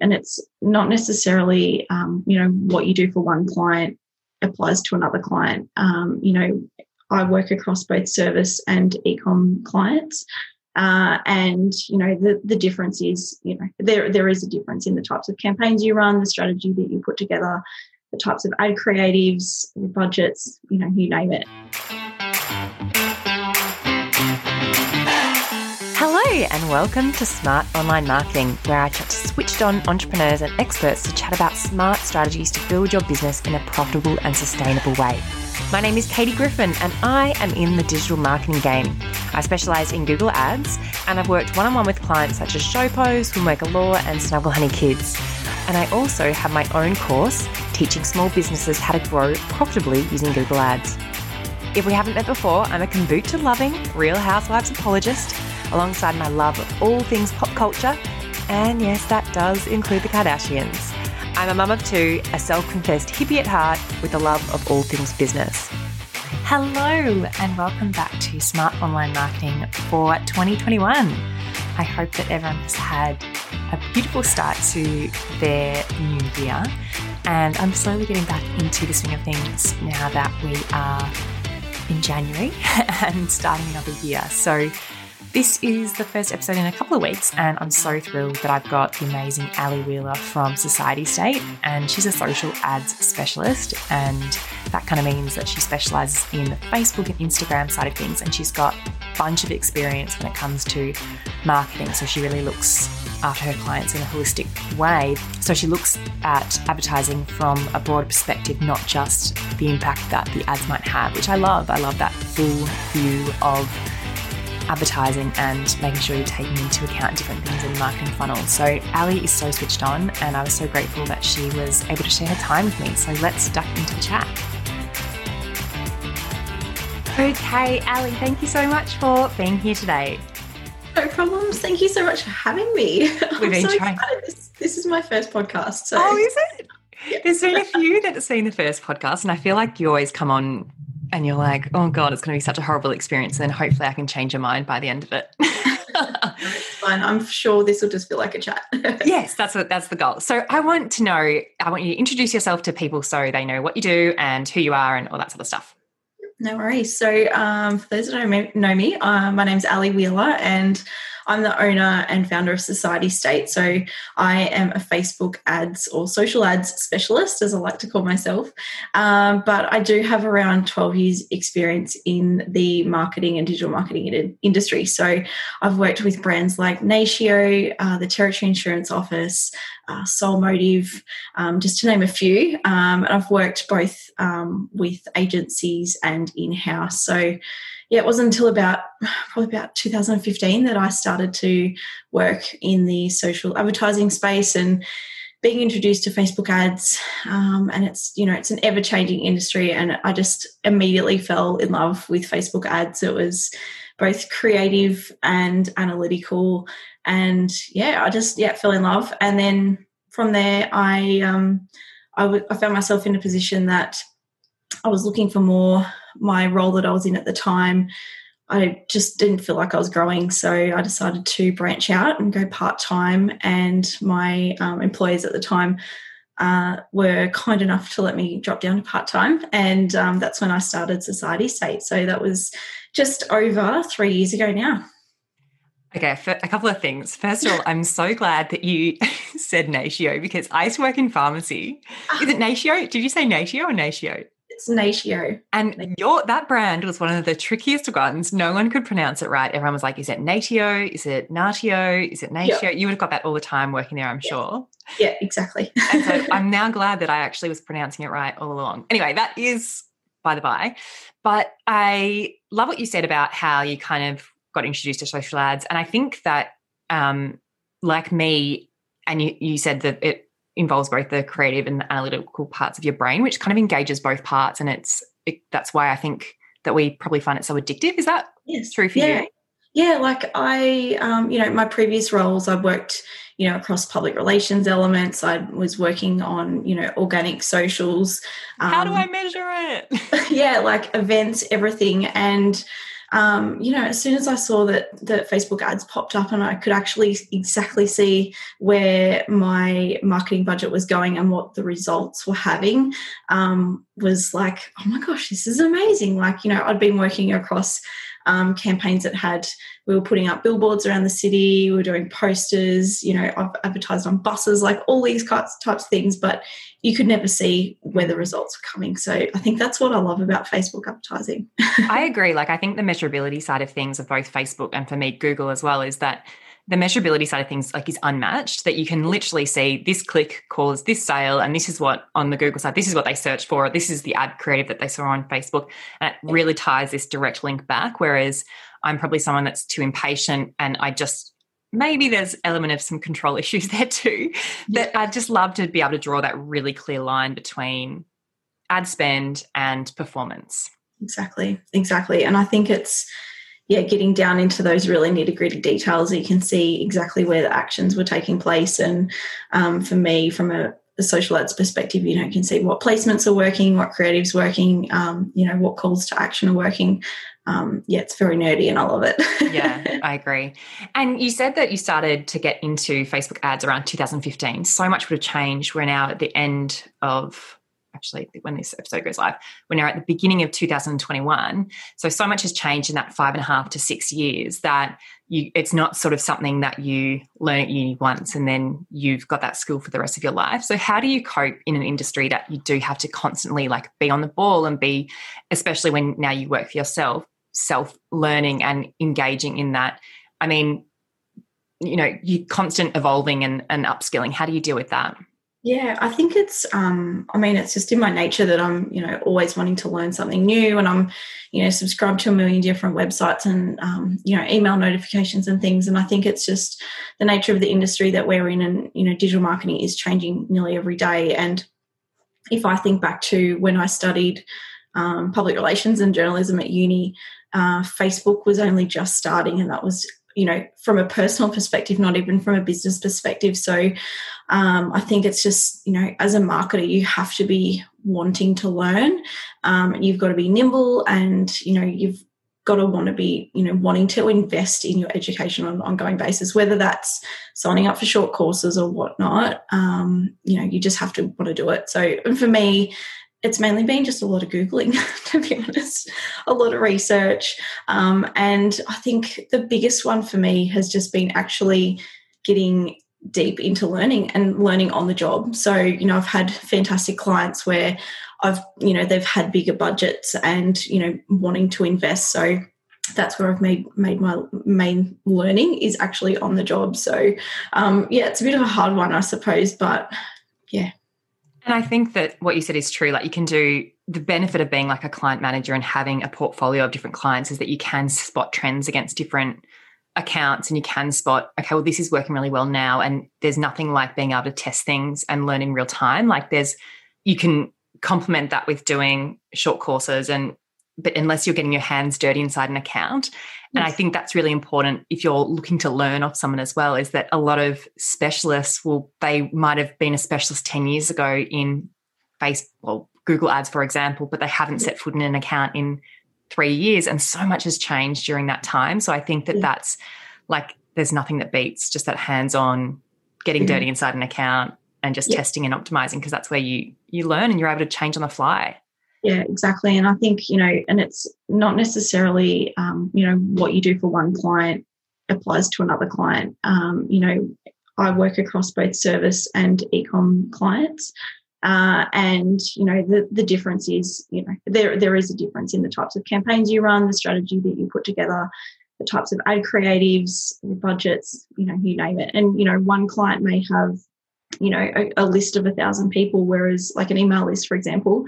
And it's not necessarily, um, you know, what you do for one client applies to another client. Um, you know, I work across both service and ecom clients. Uh, and you know the the difference is you know there there is a difference in the types of campaigns you run, the strategy that you put together, the types of ad creatives, the budgets, you know, you name it. And welcome to Smart Online Marketing, where I chat to switched on entrepreneurs and experts to chat about smart strategies to build your business in a profitable and sustainable way. My name is Katie Griffin, and I am in the digital marketing game. I specialise in Google Ads, and I've worked one on one with clients such as Showpo, Swimwear Galore, and Snuggle Hunny Kids. And I also have my own course teaching small businesses how to grow profitably using Google Ads. If we haven't met before, I'm a kombucha loving, real housewives apologist alongside my love of all things pop culture. And yes, that does include the Kardashians. I'm a mum of two, a self confessed hippie at heart with a love of all things business. Hello, and welcome back to Smart Online Marketing for 2021. I hope that everyone has had a beautiful start to their new year. And I'm slowly getting back into the swing of things now that we are in January and starting another year. So this is the first episode in a couple of weeks, and I'm so thrilled that I've got the amazing Ali Wheeler from Society State, and she's a social ads specialist, and that kind of means that she specializes in the Facebook and Instagram side of things, and she's got a bunch of experience when it comes to marketing. So she really looks after her clients in a holistic way. So she looks at advertising from a broader perspective, not just the impact that the ads might have, which I love. I love that full view of advertising and making sure you're taking into account different things in the marketing funnel. So Ali is so switched on and I was so grateful that she was able to share her time with me. So let's duck into the chat. Okay, Ali, thank you so much for being here today. No problems. Thank you so much for having me. We've been so trying. This, this, is my first podcast. So. Oh, is it? Yeah. There's been a few that have seen the first podcast, and I feel like you always come on and you're like, oh God, it's going to be such a horrible experience. And then hopefully I can change your mind by the end of it. it's fine. I'm sure this will just feel like a chat. yes, that's what that's the goal. So I want to know, I want you to introduce yourself to people so they know what you do and who you are and all that sort of stuff. No worries. So um, for those that don't know me, uh, my name's Ali Wheeler and I'm the owner and founder of Society State. So I am a Facebook ads or social ads specialist, as I like to call myself. Um, but I do have around 12 years' experience in the marketing and digital marketing industry. So I've worked with brands like Natio, uh, the Territory Insurance Office, uh, Soul Motive, um, just to name a few. Um, and I've worked both um, with agencies and in house. So yeah, it wasn't until about probably about 2015 that I started to work in the social advertising space and being introduced to Facebook ads. Um, and it's you know it's an ever changing industry, and I just immediately fell in love with Facebook ads. It was both creative and analytical, and yeah, I just yeah fell in love. And then from there, I um, I, w- I found myself in a position that I was looking for more my role that I was in at the time, I just didn't feel like I was growing. So I decided to branch out and go part time. And my um, employers at the time uh, were kind enough to let me drop down to part time. And um, that's when I started Society State. So that was just over three years ago now. Okay, a couple of things. First of all, I'm so glad that you said Natio because I used to work in pharmacy. Is it Natio? Did you say Natio or Natio? It's Natio. And your that brand was one of the trickiest ones. No one could pronounce it right. Everyone was like, is it Natio? Is it Natio? Is it Natio? Yep. You would have got that all the time working there, I'm yeah. sure. Yeah, exactly. and so I'm now glad that I actually was pronouncing it right all along. Anyway, that is by the by. But I love what you said about how you kind of got introduced to social ads. And I think that um, like me, and you, you said that it involves both the creative and the analytical parts of your brain, which kind of engages both parts. And it's it, that's why I think that we probably find it so addictive. Is that yes. true for yeah. you? Yeah, like I, um, you know, my previous roles, I worked, you know, across public relations elements. I was working on, you know, organic socials. Um, How do I measure it? yeah, like events, everything, and um, you know, as soon as I saw that that Facebook ads popped up and I could actually exactly see where my marketing budget was going and what the results were having, um, was like, oh my gosh, this is amazing. Like, you know, I'd been working across um, campaigns that had we were putting up billboards around the city we were doing posters you know advertised on buses like all these types of things but you could never see where the results were coming. So i think that's what i love about facebook advertising. I agree. Like i think the measurability side of things of both facebook and for me google as well is that the measurability side of things like is unmatched that you can literally see this click caused this sale and this is what on the google side this is what they searched for this is the ad creative that they saw on facebook. And it really ties this direct link back whereas i'm probably someone that's too impatient and i just maybe there's element of some control issues there too but i'd just love to be able to draw that really clear line between ad spend and performance. Exactly. Exactly. And i think it's yeah, getting down into those really nitty gritty details, you can see exactly where the actions were taking place. And um, for me, from a, a, social ads perspective, you know, you can see what placements are working, what creatives working, um, you know, what calls to action are working. Um, yeah, it's very nerdy and I love it. yeah, I agree. And you said that you started to get into Facebook ads around 2015. So much would have changed. We're now at the end of actually when this episode goes live we're now at the beginning of 2021 so so much has changed in that five and a half to six years that you it's not sort of something that you learn at uni once and then you've got that skill for the rest of your life. So how do you cope in an industry that you do have to constantly like be on the ball and be especially when now you work for yourself self learning and engaging in that? I mean you know you constant evolving and, and upskilling. How do you deal with that yeah, I think it's um I mean it's just in my nature that I'm, you know, always wanting to learn something new and I'm, you know, subscribed to a million different websites and um, you know, email notifications and things. And I think it's just the nature of the industry that we're in and, you know, digital marketing is changing nearly every day. And if I think back to when I studied um, public relations and journalism at uni, uh, Facebook was only just starting, and that was you know from a personal perspective not even from a business perspective. So um, i think it's just you know as a marketer you have to be wanting to learn. Um, you've got to be nimble and you know you've got to want to be you know wanting to invest in your education on an ongoing basis whether that's signing up for short courses or whatnot. Um, you know you just have to want to do it. So and for me it's mainly been just a lot of Googling, to be honest, a lot of research. Um, and I think the biggest one for me has just been actually getting deep into learning and learning on the job. So, you know, I've had fantastic clients where I've, you know, they've had bigger budgets and, you know, wanting to invest. So that's where I've made made my main learning is actually on the job. So um, yeah, it's a bit of a hard one, I suppose, but yeah. And I think that what you said is true. Like you can do the benefit of being like a client manager and having a portfolio of different clients is that you can spot trends against different accounts and you can spot, okay, well, this is working really well now. And there's nothing like being able to test things and learn in real time. Like there's, you can complement that with doing short courses and but unless you're getting your hands dirty inside an account. And I think that's really important if you're looking to learn off someone as well, is that a lot of specialists will, they might have been a specialist 10 years ago in face, well, Google ads, for example, but they haven't set foot in an account in three years. And so much has changed during that time. So I think that that's like, there's nothing that beats just that hands on getting mm-hmm. dirty inside an account and just yeah. testing and optimizing because that's where you you learn and you're able to change on the fly yeah, exactly. And I think, you know, and it's not necessarily, um, you know, what you do for one client applies to another client. Um, you know, I work across both service and ecom clients. Uh, and you know the the difference is you know there there is a difference in the types of campaigns you run, the strategy that you put together, the types of ad creatives, budgets, you know you name it. And you know one client may have you know a, a list of a thousand people, whereas like an email list, for example,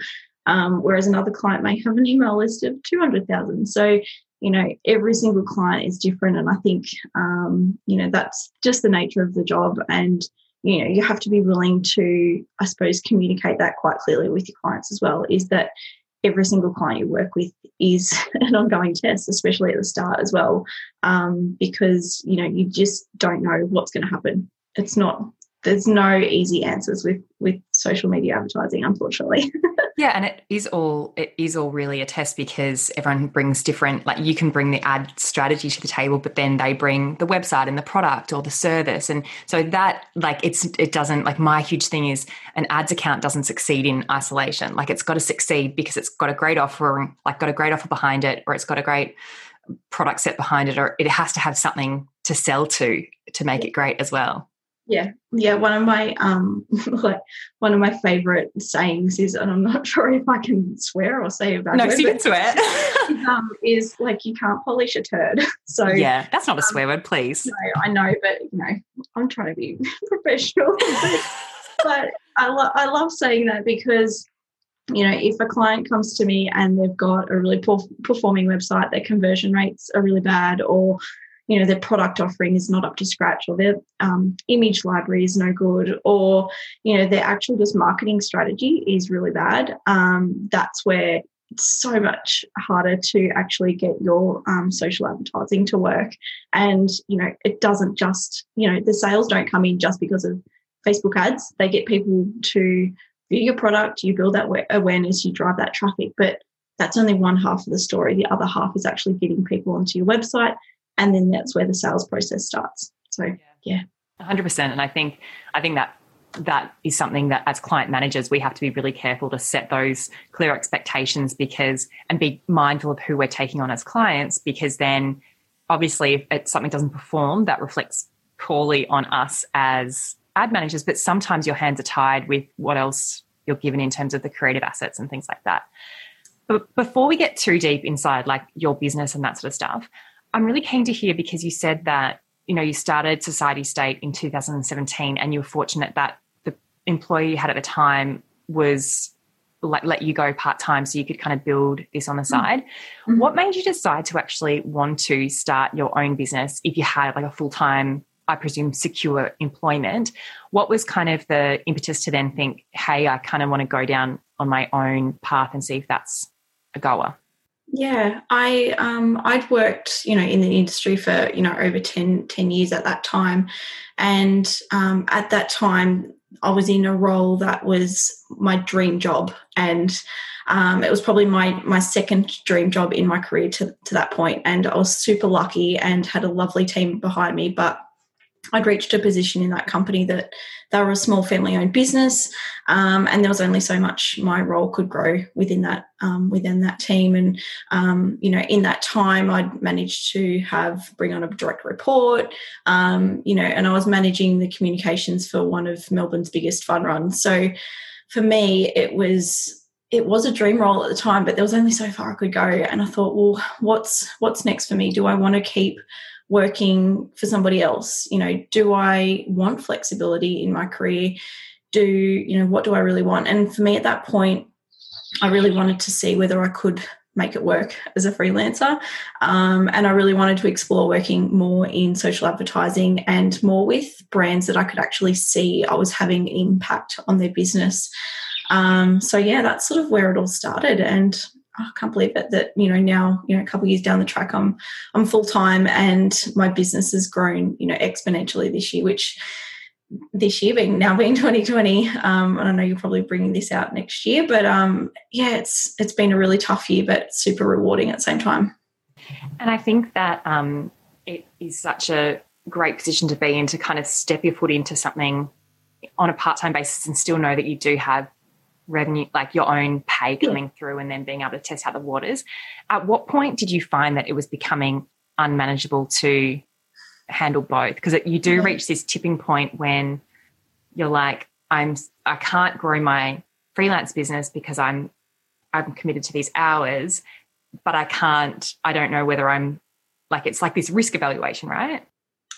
um, whereas another client may have an email list of 200,000. So, you know, every single client is different. And I think, um, you know, that's just the nature of the job. And, you know, you have to be willing to, I suppose, communicate that quite clearly with your clients as well is that every single client you work with is an ongoing test, especially at the start as well, um, because, you know, you just don't know what's going to happen. It's not there's no easy answers with with social media advertising unfortunately Yeah, and it is all it is all really a test because everyone brings different like you can bring the ad strategy to the table, but then they bring the website and the product or the service. And so that like it's it doesn't like my huge thing is an ads account doesn't succeed in isolation. Like it's got to succeed because it's got a great offer, like got a great offer behind it, or it's got a great product set behind it, or it has to have something to sell to to make it great as well. Yeah, yeah. One of my um, like one of my favorite sayings is, and I'm not sure if I can swear or say about no, it. No, you can swear. um, is like you can't polish a turd. So yeah, that's not a swear um, word, please. No, I know, but you know, I'm trying to be professional. but, but I, lo- I love saying that because you know, if a client comes to me and they've got a really poor performing website, their conversion rates are really bad, or you know their product offering is not up to scratch or their um, image library is no good or you know their actual just marketing strategy is really bad. Um, that's where it's so much harder to actually get your um, social advertising to work. And you know it doesn't just you know the sales don't come in just because of facebook ads. They get people to view your product you build that awareness you drive that traffic. But that's only one half of the story. The other half is actually getting people onto your website and then that's where the sales process starts. So yeah. 100% and i think i think that that is something that as client managers we have to be really careful to set those clear expectations because and be mindful of who we're taking on as clients because then obviously if it, something doesn't perform that reflects poorly on us as ad managers. But sometimes your hands are tied with what else you're given in terms of the creative assets and things like that. But before we get too deep inside like your business and that sort of stuff I'm really keen to hear because you said that you know you started Society State in 2017, and you were fortunate that the employee you had at the time was like let you go part time so you could kind of build this on the mm. side. Mm-hmm. What made you decide to actually want to start your own business if you had like a full time, I presume, secure employment? What was kind of the impetus to then think, hey, I kind of want to go down on my own path and see if that's a goer? Yeah, I um, I'd worked, you know, in the industry for you know over 10, 10 years at that time, and um, at that time I was in a role that was my dream job, and um, it was probably my my second dream job in my career to to that point, and I was super lucky and had a lovely team behind me, but I'd reached a position in that company that they were a small family owned business, um, and there was only so much my role could grow within that um, within that team. And um, you know, in that time, I'd managed to have bring on a direct report, um, you know, and I was managing the communications for one of Melbourne's biggest fun runs. So for me, it was it was a dream role at the time, but there was only so far I could go. And I thought, well, what's what's next for me? Do I want to keep working for somebody else? You know, do I want flexibility in my career? Do, you know, what do I really want? And for me at that point, I really wanted to see whether I could make it work as a freelancer. Um, and I really wanted to explore working more in social advertising and more with brands that I could actually see I was having impact on their business. Um, so yeah, that's sort of where it all started. And I can't believe it that you know now you know a couple of years down the track I'm I'm full time and my business has grown you know exponentially this year, which this year being now being 2020 um, and I know you're probably bringing this out next year, but um, yeah, it's it's been a really tough year, but super rewarding at the same time. And I think that um, it is such a great position to be in to kind of step your foot into something on a part-time basis and still know that you do have revenue, like your own pay coming through and then being able to test out the waters. At what point did you find that it was becoming unmanageable to handle both? Because you do reach this tipping point when you're like, I'm, I can't grow my freelance business because I'm, I'm committed to these hours, but I can't, I don't know whether I'm like, it's like this risk evaluation, right?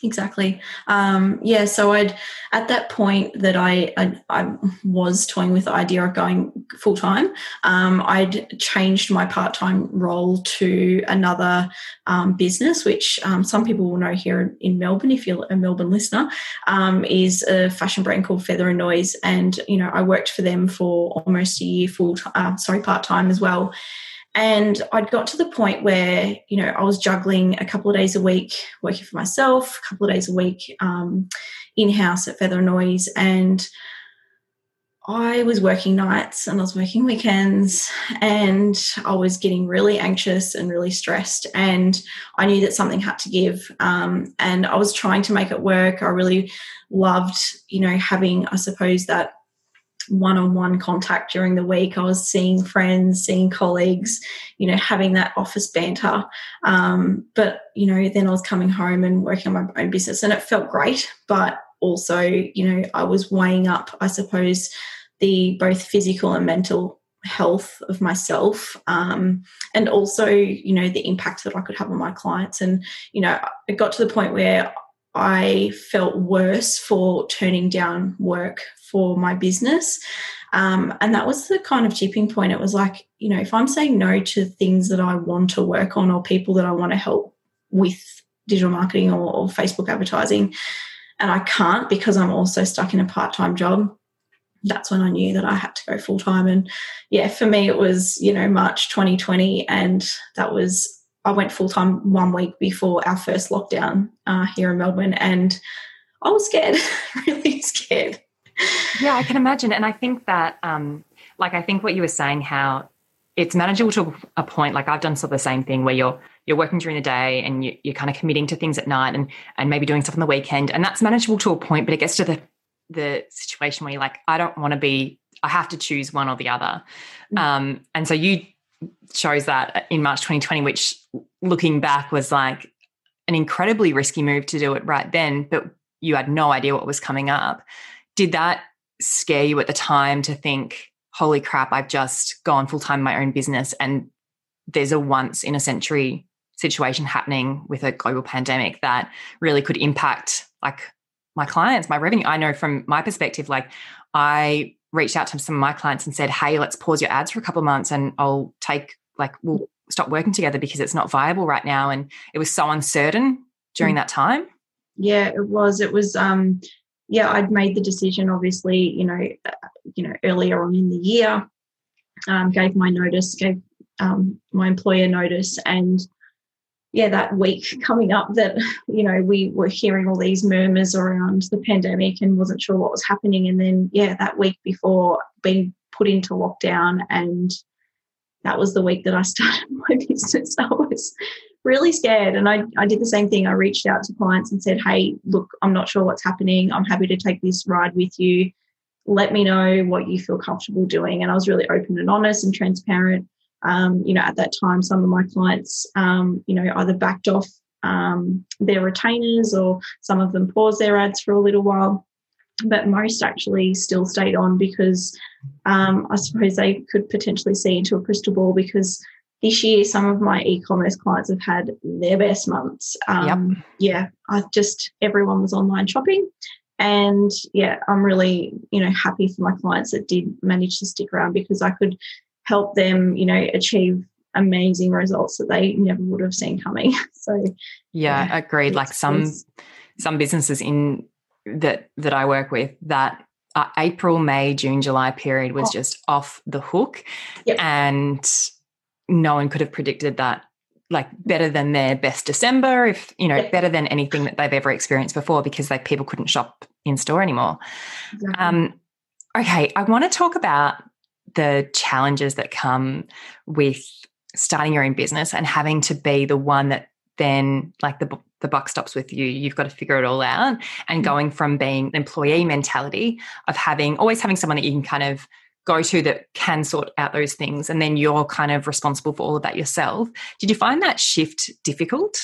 Exactly. Um, yeah. So I'd at that point that I I, I was toying with the idea of going full time. Um, I'd changed my part time role to another um, business, which um, some people will know here in Melbourne, if you're a Melbourne listener, um, is a fashion brand called Feather and Noise, and you know I worked for them for almost a year full. Uh, sorry, part time as well. And I'd got to the point where, you know, I was juggling a couple of days a week working for myself, a couple of days a week um, in house at Feather Noise. And I was working nights and I was working weekends and I was getting really anxious and really stressed. And I knew that something had to give. Um, and I was trying to make it work. I really loved, you know, having, I suppose, that one on one contact during the week. I was seeing friends, seeing colleagues, you know, having that office banter. Um, but, you know, then I was coming home and working on my own business and it felt great. But also, you know, I was weighing up, I suppose, the both physical and mental health of myself um, and also you know the impact that i could have on my clients and you know it got to the point where i felt worse for turning down work for my business um, and that was the kind of tipping point it was like you know if i'm saying no to things that i want to work on or people that i want to help with digital marketing or, or facebook advertising and I can't because I'm also stuck in a part time job, that's when I knew that I had to go full time. And yeah, for me, it was, you know, March 2020. And that was, I went full time one week before our first lockdown uh, here in Melbourne. And I was scared, really scared. Yeah, I can imagine. And I think that, um, like, I think what you were saying, how it's manageable to a point. Like, I've done sort of the same thing where you're, you're working during the day and you, are kind of committing to things at night and and maybe doing stuff on the weekend and that's manageable to a point but it gets to the the situation where you're like i don't want to be i have to choose one or the other mm-hmm. um, and so you chose that in march 2020 which looking back was like an incredibly risky move to do it right then but you had no idea what was coming up did that scare you at the time to think holy crap i've just gone full time my own business and there's a once in a century situation happening with a global pandemic that really could impact like my clients, my revenue. I know from my perspective, like I reached out to some of my clients and said, Hey, let's pause your ads for a couple of months and I'll take like we'll stop working together because it's not viable right now. And it was so uncertain during mm. that time. Yeah, it was. It was um yeah, I'd made the decision obviously, you know, uh, you know, earlier on in the year, um, gave my notice, gave um, my employer notice and yeah, that week coming up that, you know, we were hearing all these murmurs around the pandemic and wasn't sure what was happening. And then, yeah, that week before being put into lockdown and that was the week that I started my business. I was really scared. And I, I did the same thing. I reached out to clients and said, Hey, look, I'm not sure what's happening. I'm happy to take this ride with you. Let me know what you feel comfortable doing. And I was really open and honest and transparent um, you know, at that time, some of my clients, um, you know, either backed off um, their retainers or some of them paused their ads for a little while. But most actually still stayed on because um, I suppose they could potentially see into a crystal ball because this year some of my e-commerce clients have had their best months. Um, yep. Yeah, I just everyone was online shopping, and yeah, I'm really you know happy for my clients that did manage to stick around because I could help them, you know, achieve amazing results that they never would have seen coming. So yeah, yeah agreed. Like some some businesses in that that I work with that uh, April, May, June, July period was oh. just off the hook, yep. and no one could have predicted that like better than their best December, if you know, yep. better than anything that they've ever experienced before, because like people couldn't shop in store anymore. Exactly. Um, okay, I want to talk about the challenges that come with starting your own business and having to be the one that then like the the buck stops with you. You've got to figure it all out and mm. going from being an employee mentality of having always having someone that you can kind of go to that can sort out those things and then you're kind of responsible for all of that yourself. Did you find that shift difficult?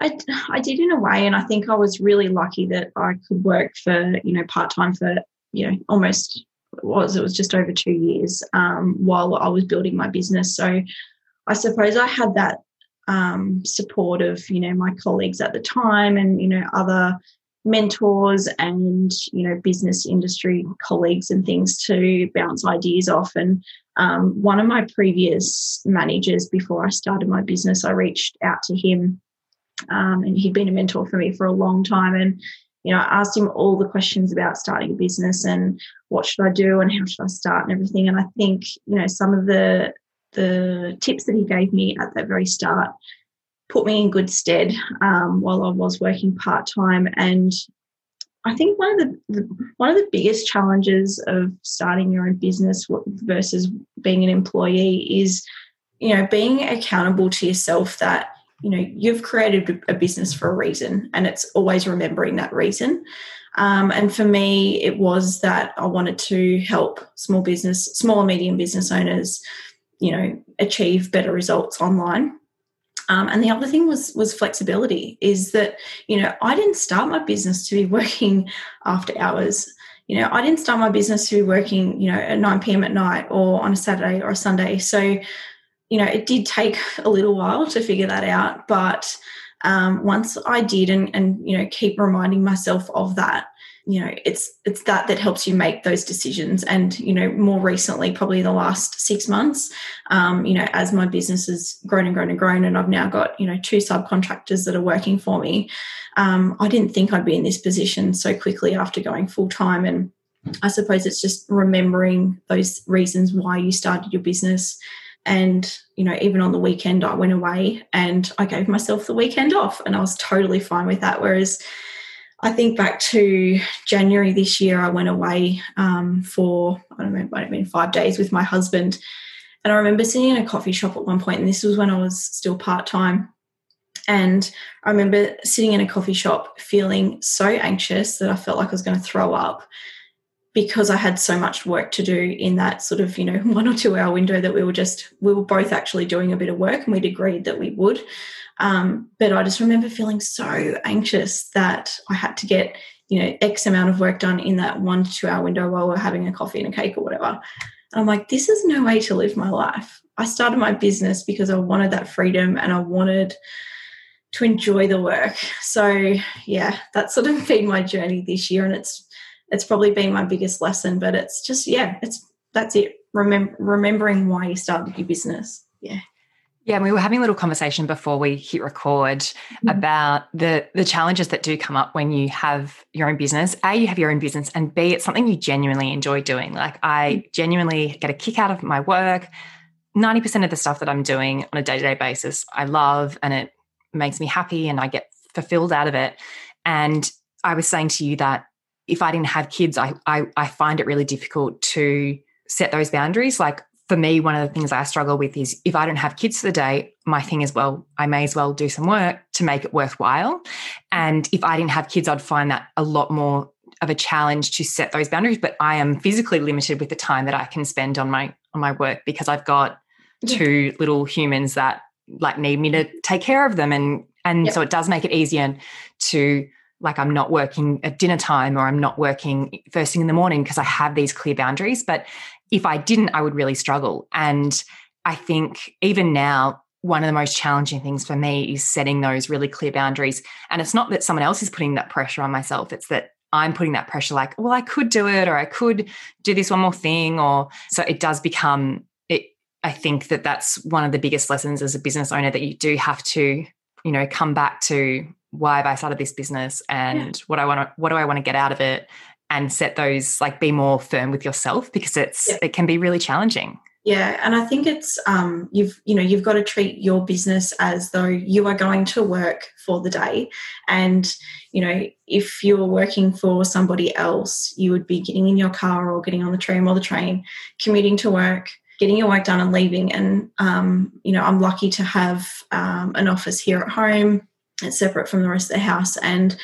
I, I did in a way and i think i was really lucky that i could work for you know part-time for you know almost it was it was just over two years um, while I was building my business. So I suppose I had that um, support of you know my colleagues at the time and you know other mentors and you know business industry colleagues and things to bounce ideas off and um, one of my previous managers before i started my business i reached out to him um, and he'd been a mentor for me for a long time and you know, I asked him all the questions about starting a business and what should I do and how should I start and everything. And I think, you know, some of the the tips that he gave me at that very start put me in good stead um, while I was working part time. And I think one of the, the, one of the biggest challenges of starting your own business versus being an employee is, you know, being accountable to yourself that you know you've created a business for a reason, and it's always remembering that reason. Um, and for me, it was that I wanted to help small business, small and medium business owners, you know, achieve better results online. Um, and the other thing was was flexibility. Is that you know I didn't start my business to be working after hours. You know I didn't start my business to be working you know at nine p.m. at night or on a Saturday or a Sunday. So you know it did take a little while to figure that out, but um, once I did, and and you know keep reminding myself of that, you know it's it's that that helps you make those decisions. And you know more recently probably the last six months um, you know as my business has grown and grown and grown and i've now got you know two subcontractors that are working for me um, i didn't think i'd be in this position so quickly after going full time and i suppose it's just remembering those reasons why you started your business and you know even on the weekend i went away and i gave myself the weekend off and i was totally fine with that whereas I think back to January this year, I went away um, for, I don't know, it might have been five days with my husband. And I remember sitting in a coffee shop at one point, and this was when I was still part time. And I remember sitting in a coffee shop feeling so anxious that I felt like I was going to throw up because I had so much work to do in that sort of, you know, one or two hour window that we were just, we were both actually doing a bit of work and we'd agreed that we would. Um, but I just remember feeling so anxious that I had to get, you know, X amount of work done in that one to two hour window while we're having a coffee and a cake or whatever. And I'm like, this is no way to live my life. I started my business because I wanted that freedom and I wanted to enjoy the work. So yeah, that's sort of been my journey this year. And it's it's probably been my biggest lesson, but it's just, yeah, it's that's it. Remember remembering why you started your business. Yeah. Yeah, and we were having a little conversation before we hit record mm-hmm. about the the challenges that do come up when you have your own business. A, you have your own business, and B, it's something you genuinely enjoy doing. Like I mm-hmm. genuinely get a kick out of my work. 90% of the stuff that I'm doing on a day-to-day basis, I love and it makes me happy and I get fulfilled out of it. And I was saying to you that if I didn't have kids, I I, I find it really difficult to set those boundaries. Like for me, one of the things I struggle with is if I don't have kids for the day, my thing is, well, I may as well do some work to make it worthwhile. And if I didn't have kids, I'd find that a lot more of a challenge to set those boundaries. But I am physically limited with the time that I can spend on my on my work because I've got two little humans that like need me to mm-hmm. take care of them. And and yep. so it does make it easier to like I'm not working at dinner time or I'm not working first thing in the morning because I have these clear boundaries. But if I didn't, I would really struggle. And I think even now, one of the most challenging things for me is setting those really clear boundaries. And it's not that someone else is putting that pressure on myself, it's that I'm putting that pressure like, well, I could do it, or I could do this one more thing. Or so it does become, it, I think that that's one of the biggest lessons as a business owner that you do have to, you know, come back to why have I started this business and yeah. what I want to, what do I want to get out of it and set those like be more firm with yourself because it's yeah. it can be really challenging yeah and i think it's um you've you know you've got to treat your business as though you are going to work for the day and you know if you're working for somebody else you would be getting in your car or getting on the tram or the train commuting to work getting your work done and leaving and um, you know i'm lucky to have um, an office here at home it's separate from the rest of the house and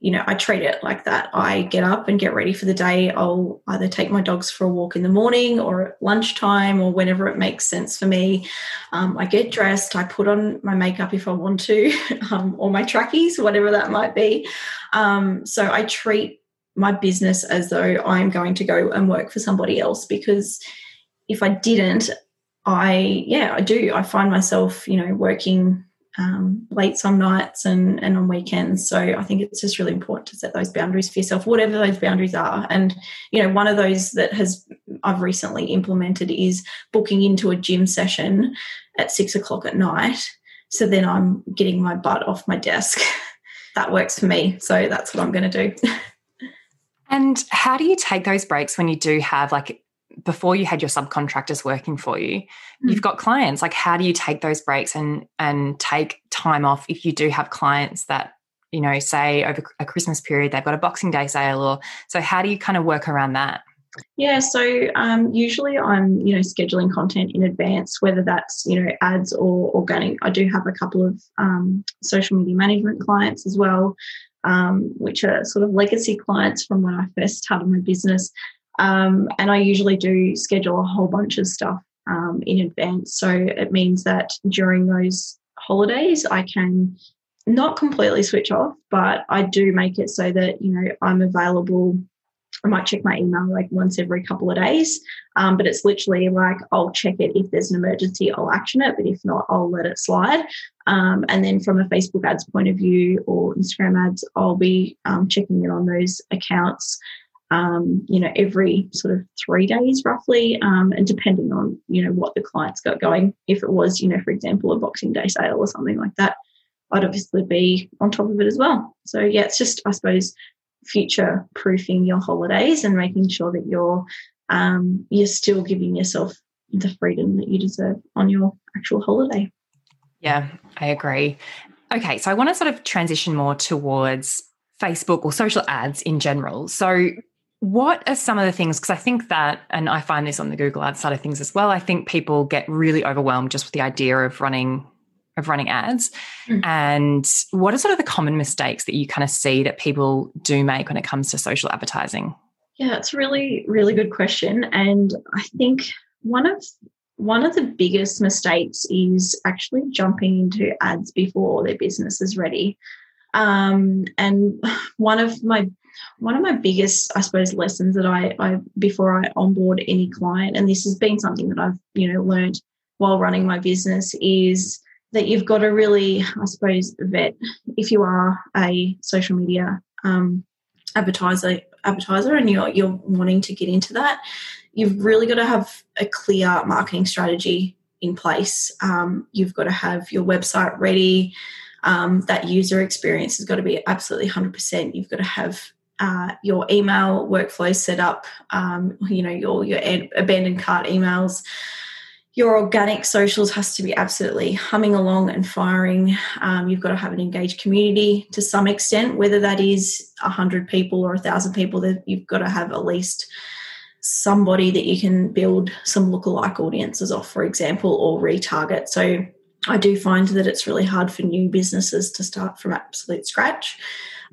you know, I treat it like that. I get up and get ready for the day. I'll either take my dogs for a walk in the morning or at lunchtime or whenever it makes sense for me. Um, I get dressed. I put on my makeup if I want to, um, or my trackies, whatever that might be. Um, so I treat my business as though I'm going to go and work for somebody else because if I didn't, I, yeah, I do. I find myself, you know, working um, late some nights and, and on weekends. So I think it's just really important to set those boundaries for yourself, whatever those boundaries are. And, you know, one of those that has I've recently implemented is booking into a gym session at six o'clock at night. So then I'm getting my butt off my desk. that works for me. So that's what I'm going to do. and how do you take those breaks when you do have like before you had your subcontractors working for you mm-hmm. you've got clients like how do you take those breaks and and take time off if you do have clients that you know, say over a Christmas period, they've got a Boxing Day sale, or so how do you kind of work around that? Yeah, so um, usually I'm, you know, scheduling content in advance, whether that's, you know, ads or organic. I do have a couple of um, social media management clients as well, um, which are sort of legacy clients from when I first started my business. Um, and I usually do schedule a whole bunch of stuff um, in advance. So it means that during those holidays, I can not completely switch off, but I do make it so that, you know, I'm available I might check my email like once every couple of days. Um, but it's literally like I'll check it if there's an emergency, I'll action it. But if not, I'll let it slide. Um, and then from a Facebook ads point of view or Instagram ads, I'll be um, checking in on those accounts. Um, you know, every sort of three days roughly, um, and depending on you know what the client's got going. If it was, you know, for example, a Boxing Day sale or something like that, I'd obviously be on top of it as well. So yeah, it's just I suppose future proofing your holidays and making sure that you're um, you're still giving yourself the freedom that you deserve on your actual holiday. Yeah, I agree. Okay, so I want to sort of transition more towards Facebook or social ads in general. So, what are some of the things? Because I think that, and I find this on the Google Ads side of things as well, I think people get really overwhelmed just with the idea of running of running ads mm. and what are sort of the common mistakes that you kind of see that people do make when it comes to social advertising yeah it's a really really good question and i think one of one of the biggest mistakes is actually jumping into ads before their business is ready um, and one of my one of my biggest i suppose lessons that I, I before i onboard any client and this has been something that i've you know learned while running my business is that you've got to really, I suppose, vet if you are a social media um, advertiser advertiser and you're you're wanting to get into that, you've really got to have a clear marketing strategy in place. Um, you've got to have your website ready. Um, that user experience has got to be absolutely 100%. You've got to have uh, your email workflow set up, um, you know, your, your abandoned cart emails your organic socials has to be absolutely humming along and firing. Um, you've got to have an engaged community to some extent, whether that is 100 people or 1,000 people, that you've got to have at least somebody that you can build some lookalike audiences off, for example, or retarget. So I do find that it's really hard for new businesses to start from absolute scratch.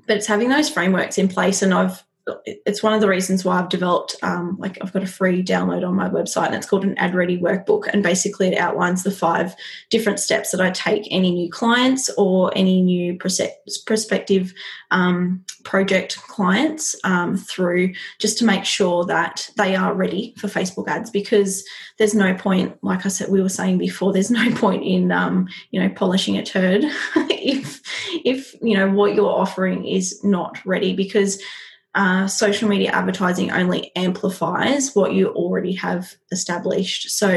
But it's having those frameworks in place. And I've it's one of the reasons why I've developed um, like I've got a free download on my website and it's called an ad ready workbook and basically it outlines the five different steps that I take any new clients or any new prospective um, project clients um, through just to make sure that they are ready for Facebook ads because there's no point like I said we were saying before there's no point in um, you know polishing a turd if if you know what you're offering is not ready because uh, social media advertising only amplifies what you already have established. So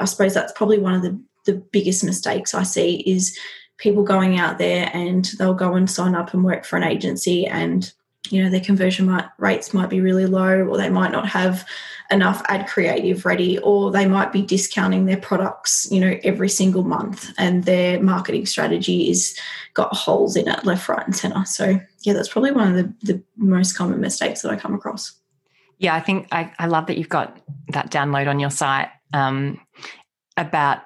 I suppose that's probably one of the, the biggest mistakes I see is people going out there and they'll go and sign up and work for an agency and you know their conversion might, rates might be really low or they might not have enough ad creative ready or they might be discounting their products you know every single month and their marketing strategy is got holes in it left right and center. So yeah that's probably one of the, the most common mistakes that i come across. Yeah i think i, I love that you've got that download on your site um, about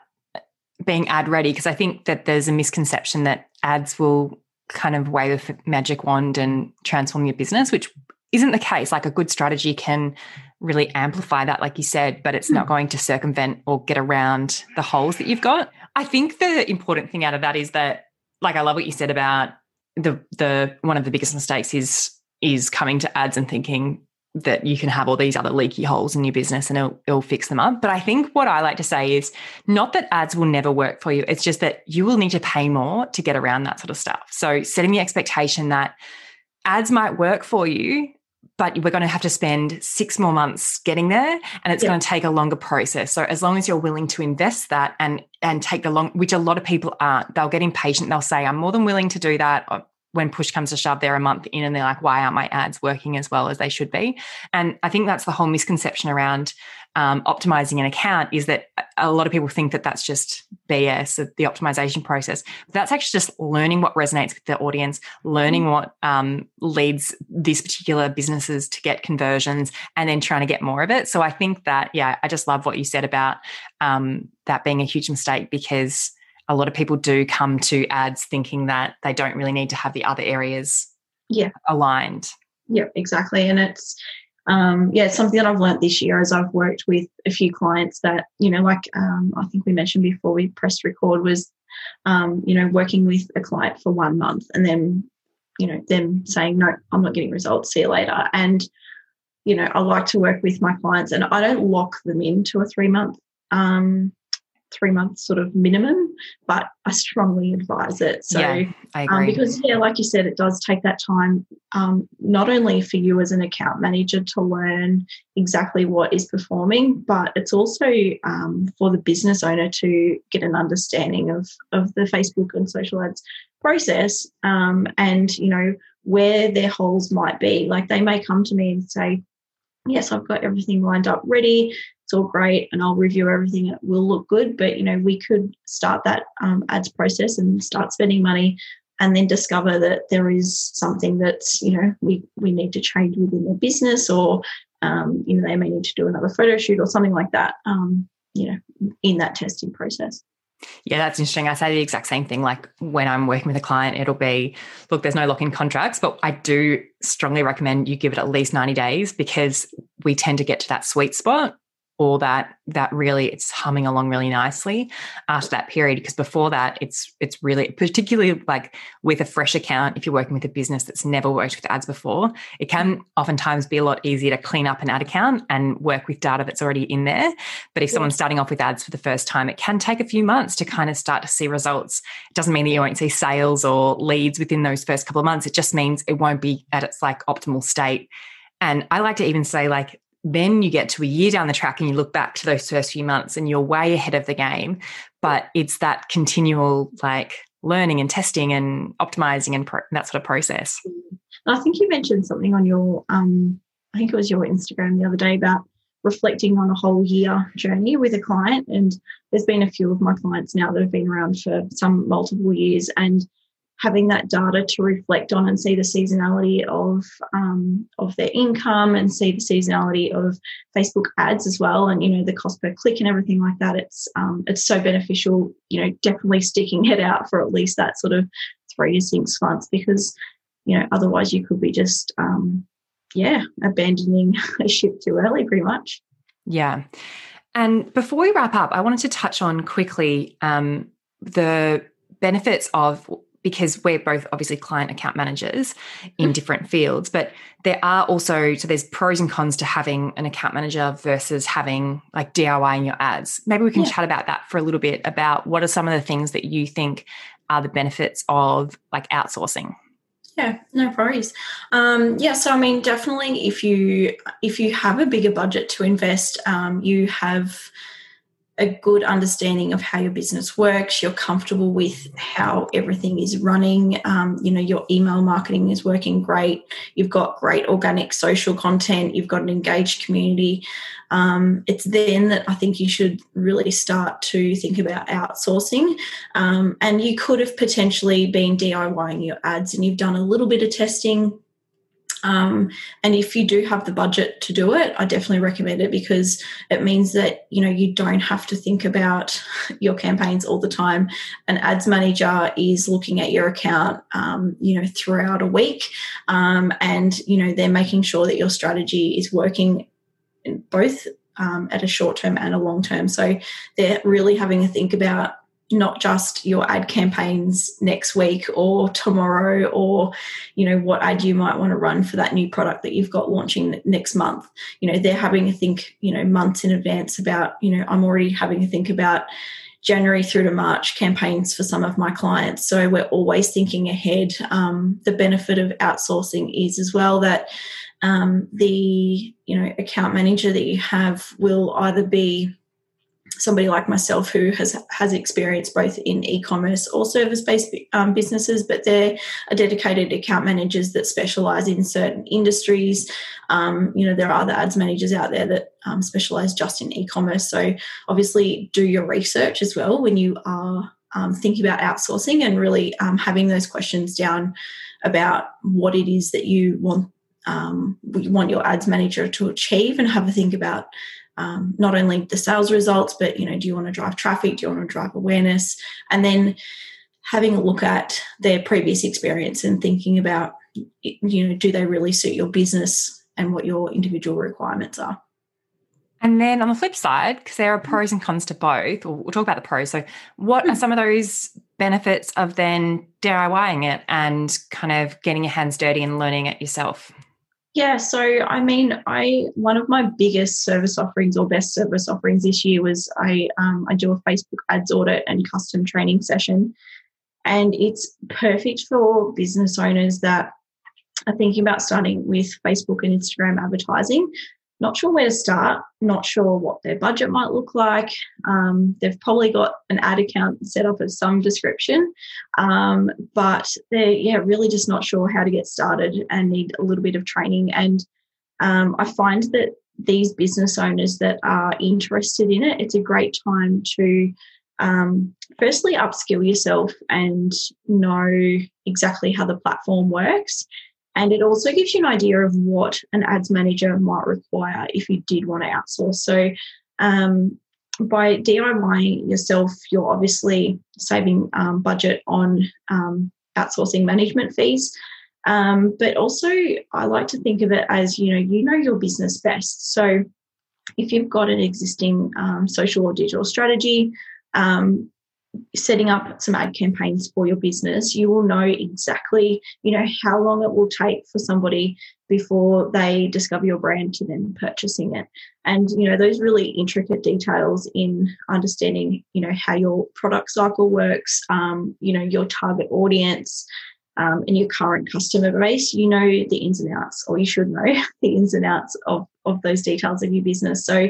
being ad ready because i think that there's a misconception that ads will kind of wave a magic wand and transform your business which isn't the case like a good strategy can really amplify that, like you said, but it's not hmm. going to circumvent or get around the holes that you've got. I think the important thing out of that is that, like, I love what you said about the the one of the biggest mistakes is is coming to ads and thinking that you can have all these other leaky holes in your business and it'll, it'll fix them up. But I think what I like to say is not that ads will never work for you. It's just that you will need to pay more to get around that sort of stuff. So setting the expectation that ads might work for you but we're going to have to spend six more months getting there and it's yeah. going to take a longer process so as long as you're willing to invest that and and take the long which a lot of people aren't they'll get impatient they'll say i'm more than willing to do that when push comes to shove they're a month in and they're like why aren't my ads working as well as they should be and i think that's the whole misconception around um, optimizing an account is that a lot of people think that that's just BS, the optimization process. That's actually just learning what resonates with the audience, learning what um, leads these particular businesses to get conversions, and then trying to get more of it. So I think that, yeah, I just love what you said about um, that being a huge mistake because a lot of people do come to ads thinking that they don't really need to have the other areas yeah aligned. Yeah, exactly. And it's um, yeah, it's something that I've learned this year as I've worked with a few clients that, you know, like um, I think we mentioned before we pressed record was, um, you know, working with a client for one month and then, you know, them saying, no, I'm not getting results, see you later. And, you know, I like to work with my clients and I don't lock them into a three month um, three months sort of minimum, but I strongly advise it. So, yeah, I um, agree. Um, because, yeah, like you said, it does take that time, um, not only for you as an account manager to learn exactly what is performing, but it's also um, for the business owner to get an understanding of, of the Facebook and social ads process um, and, you know, where their holes might be. Like they may come to me and say, yes, I've got everything lined up ready it's all great and I'll review everything. It will look good, but you know, we could start that um, ads process and start spending money and then discover that there is something that's, you know, we, we need to change within their business or, um, you know, they may need to do another photo shoot or something like that, um, you know, in that testing process. Yeah, that's interesting. I say the exact same thing. Like when I'm working with a client, it'll be look, there's no lock in contracts, but I do strongly recommend you give it at least 90 days because we tend to get to that sweet spot or that that really it's humming along really nicely after that period because before that it's it's really particularly like with a fresh account if you're working with a business that's never worked with ads before it can oftentimes be a lot easier to clean up an ad account and work with data that's already in there. But if yeah. someone's starting off with ads for the first time it can take a few months to kind of start to see results. It doesn't mean that you won't see sales or leads within those first couple of months. It just means it won't be at its like optimal state. And I like to even say, like, then you get to a year down the track and you look back to those first few months and you're way ahead of the game. But it's that continual like learning and testing and optimizing and pro- that sort of process. I think you mentioned something on your, um, I think it was your Instagram the other day about reflecting on a whole year journey with a client. And there's been a few of my clients now that have been around for some multiple years. And having that data to reflect on and see the seasonality of um, of their income and see the seasonality of Facebook ads as well, and you know the cost per click and everything like that. It's um, it's so beneficial. You know, definitely sticking it out for at least that sort of three to six months because you know otherwise you could be just um, yeah abandoning a ship too early, pretty much. Yeah. And before we wrap up, I wanted to touch on quickly um, the benefits of because we're both obviously client account managers in mm-hmm. different fields, but there are also so there's pros and cons to having an account manager versus having like DIY in your ads. Maybe we can yeah. chat about that for a little bit about what are some of the things that you think are the benefits of like outsourcing. Yeah, no worries. Um, yeah, so I mean, definitely, if you if you have a bigger budget to invest, um, you have a good understanding of how your business works you're comfortable with how everything is running um, you know your email marketing is working great you've got great organic social content you've got an engaged community um, it's then that i think you should really start to think about outsourcing um, and you could have potentially been diying your ads and you've done a little bit of testing um, and if you do have the budget to do it, I definitely recommend it because it means that you know you don't have to think about your campaigns all the time. An ads manager is looking at your account, um, you know, throughout a week, um, and you know they're making sure that your strategy is working both um, at a short term and a long term. So they're really having a think about not just your ad campaigns next week or tomorrow or you know what ad you might want to run for that new product that you've got launching next month. You know they're having to think you know months in advance about you know i'm already having to think about january through to march campaigns for some of my clients. So we're always thinking ahead. Um, the benefit of outsourcing is as well that um, the you know account manager that you have will either be somebody like myself who has has experience both in e-commerce or service-based um, businesses, but they're dedicated account managers that specialize in certain industries. Um, you know, there are other ads managers out there that um, specialize just in e-commerce. So obviously, do your research as well when you are um, thinking about outsourcing and really um, having those questions down about what it is that you want um, you want your ads manager to achieve and have a think about um, not only the sales results, but you know, do you want to drive traffic? Do you want to drive awareness? And then having a look at their previous experience and thinking about, you know, do they really suit your business and what your individual requirements are. And then on the flip side, because there are pros and cons to both, we'll talk about the pros. So, what are hmm. some of those benefits of then DIYing it and kind of getting your hands dirty and learning it yourself? Yeah, so I mean, I one of my biggest service offerings or best service offerings this year was I um, I do a Facebook ads audit and custom training session, and it's perfect for business owners that are thinking about starting with Facebook and Instagram advertising not sure where to start, not sure what their budget might look like. Um, they've probably got an ad account set up of some description, um, but they're yeah really just not sure how to get started and need a little bit of training. And um, I find that these business owners that are interested in it, it's a great time to um, firstly upskill yourself and know exactly how the platform works and it also gives you an idea of what an ads manager might require if you did want to outsource. So, um, by DIYing yourself, you're obviously saving um, budget on um, outsourcing management fees. Um, but also, I like to think of it as you know, you know your business best. So, if you've got an existing um, social or digital strategy, um, setting up some ad campaigns for your business, you will know exactly, you know, how long it will take for somebody before they discover your brand to then purchasing it. And, you know, those really intricate details in understanding, you know, how your product cycle works, um, you know, your target audience, um, and your current customer base, you know the ins and outs, or you should know the ins and outs of, of those details of your business. So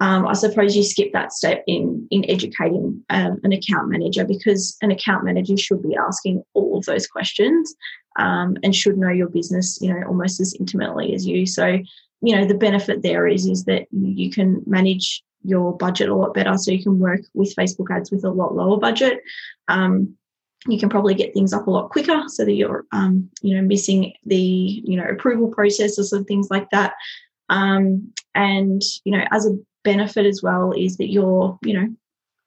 um, I suppose you skip that step in in educating um, an account manager because an account manager should be asking all of those questions um, and should know your business, you know, almost as intimately as you. So, you know, the benefit there is is that you can manage your budget a lot better, so you can work with Facebook ads with a lot lower budget. Um, you can probably get things up a lot quicker, so that you're, um, you know, missing the you know approval processes and things like that. Um, and you know, as a benefit as well is that you're, you know,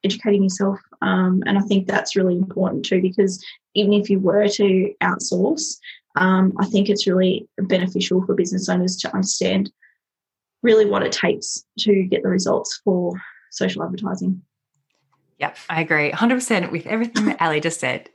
educating yourself. Um, and I think that's really important too, because even if you were to outsource, um, I think it's really beneficial for business owners to understand really what it takes to get the results for social advertising. Yep, I agree 100% with everything that Ali just said.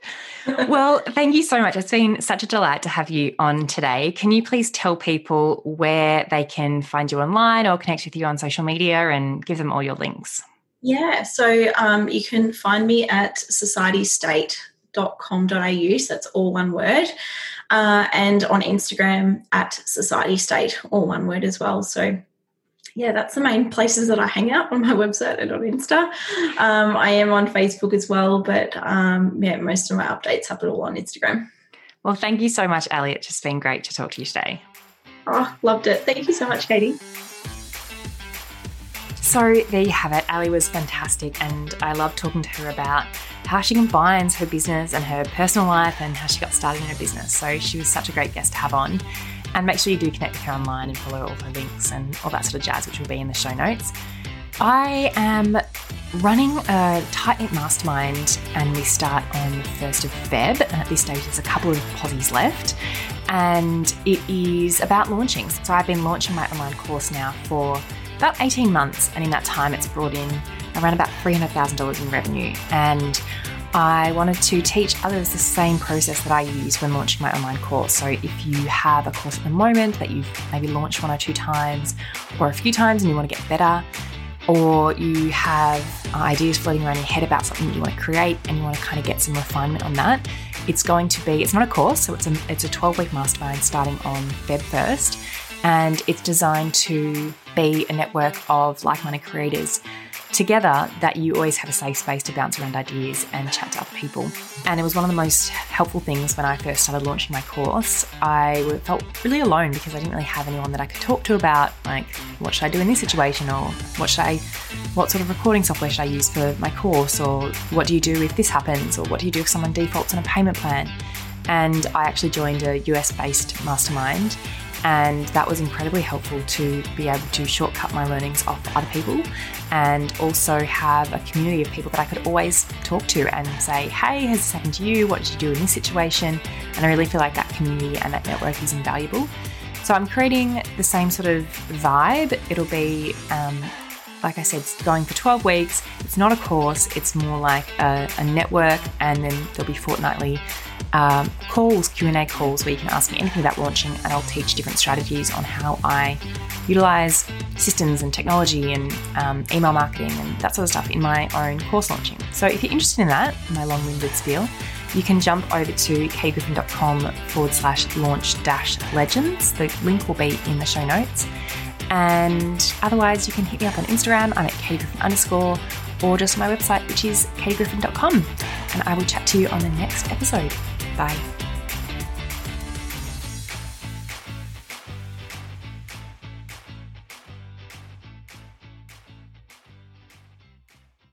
well, thank you so much. It's been such a delight to have you on today. Can you please tell people where they can find you online or connect with you on social media and give them all your links? Yeah, so um, you can find me at societystate.com.au, so that's all one word, uh, and on Instagram at societystate, all one word as well. So yeah, that's the main places that I hang out on my website and on Insta. Um, I am on Facebook as well, but um, yeah, most of my updates happen all on Instagram. Well, thank you so much, Ali. It's just been great to talk to you today. Oh, loved it. Thank you so much, Katie. So there you have it. Ali was fantastic, and I love talking to her about how she combines her business and her personal life and how she got started in her business. So she was such a great guest to have on. And make sure you do connect with her online and follow all her links and all that sort of jazz, which will be in the show notes. I am running a tight knit mastermind and we start on the 1st of Feb. And at this stage, there's a couple of posies left. And it is about launching. So I've been launching my online course now for about 18 months. And in that time, it's brought in around about $300,000 in revenue. And I wanted to teach others the same process that I use when launching my online course. So, if you have a course at the moment that you've maybe launched one or two times or a few times and you want to get better, or you have uh, ideas floating around your head about something that you want to create and you want to kind of get some refinement on that, it's going to be, it's not a course, so it's a, it's a 12 week mastermind starting on Feb 1st. And it's designed to be a network of like minded creators together that you always have a safe space to bounce around ideas and chat to other people. And it was one of the most helpful things when I first started launching my course. I felt really alone because I didn't really have anyone that I could talk to about, like, what should I do in this situation, or what should I, what sort of recording software should I use for my course, or what do you do if this happens, or what do you do if someone defaults on a payment plan. And I actually joined a US based mastermind and that was incredibly helpful to be able to shortcut my learnings off other people and also have a community of people that I could always talk to and say, hey, has this happened to you? What did you do in this situation? And I really feel like that community and that network is invaluable. So I'm creating the same sort of vibe. It'll be, um, like I said, going for 12 weeks. It's not a course, it's more like a, a network, and then there'll be fortnightly um, calls, Q&A calls where you can ask me anything about launching and I'll teach different strategies on how I utilize systems and technology and um, email marketing and that sort of stuff in my own course launching. So if you're interested in that, my long-winded spiel, you can jump over to kgriffin.com forward slash launch dash legends. The link will be in the show notes. And otherwise, you can hit me up on Instagram. I'm at katygriffin underscore or just my website, which is kgriffin.com. And I will chat to you on the next episode. Bye.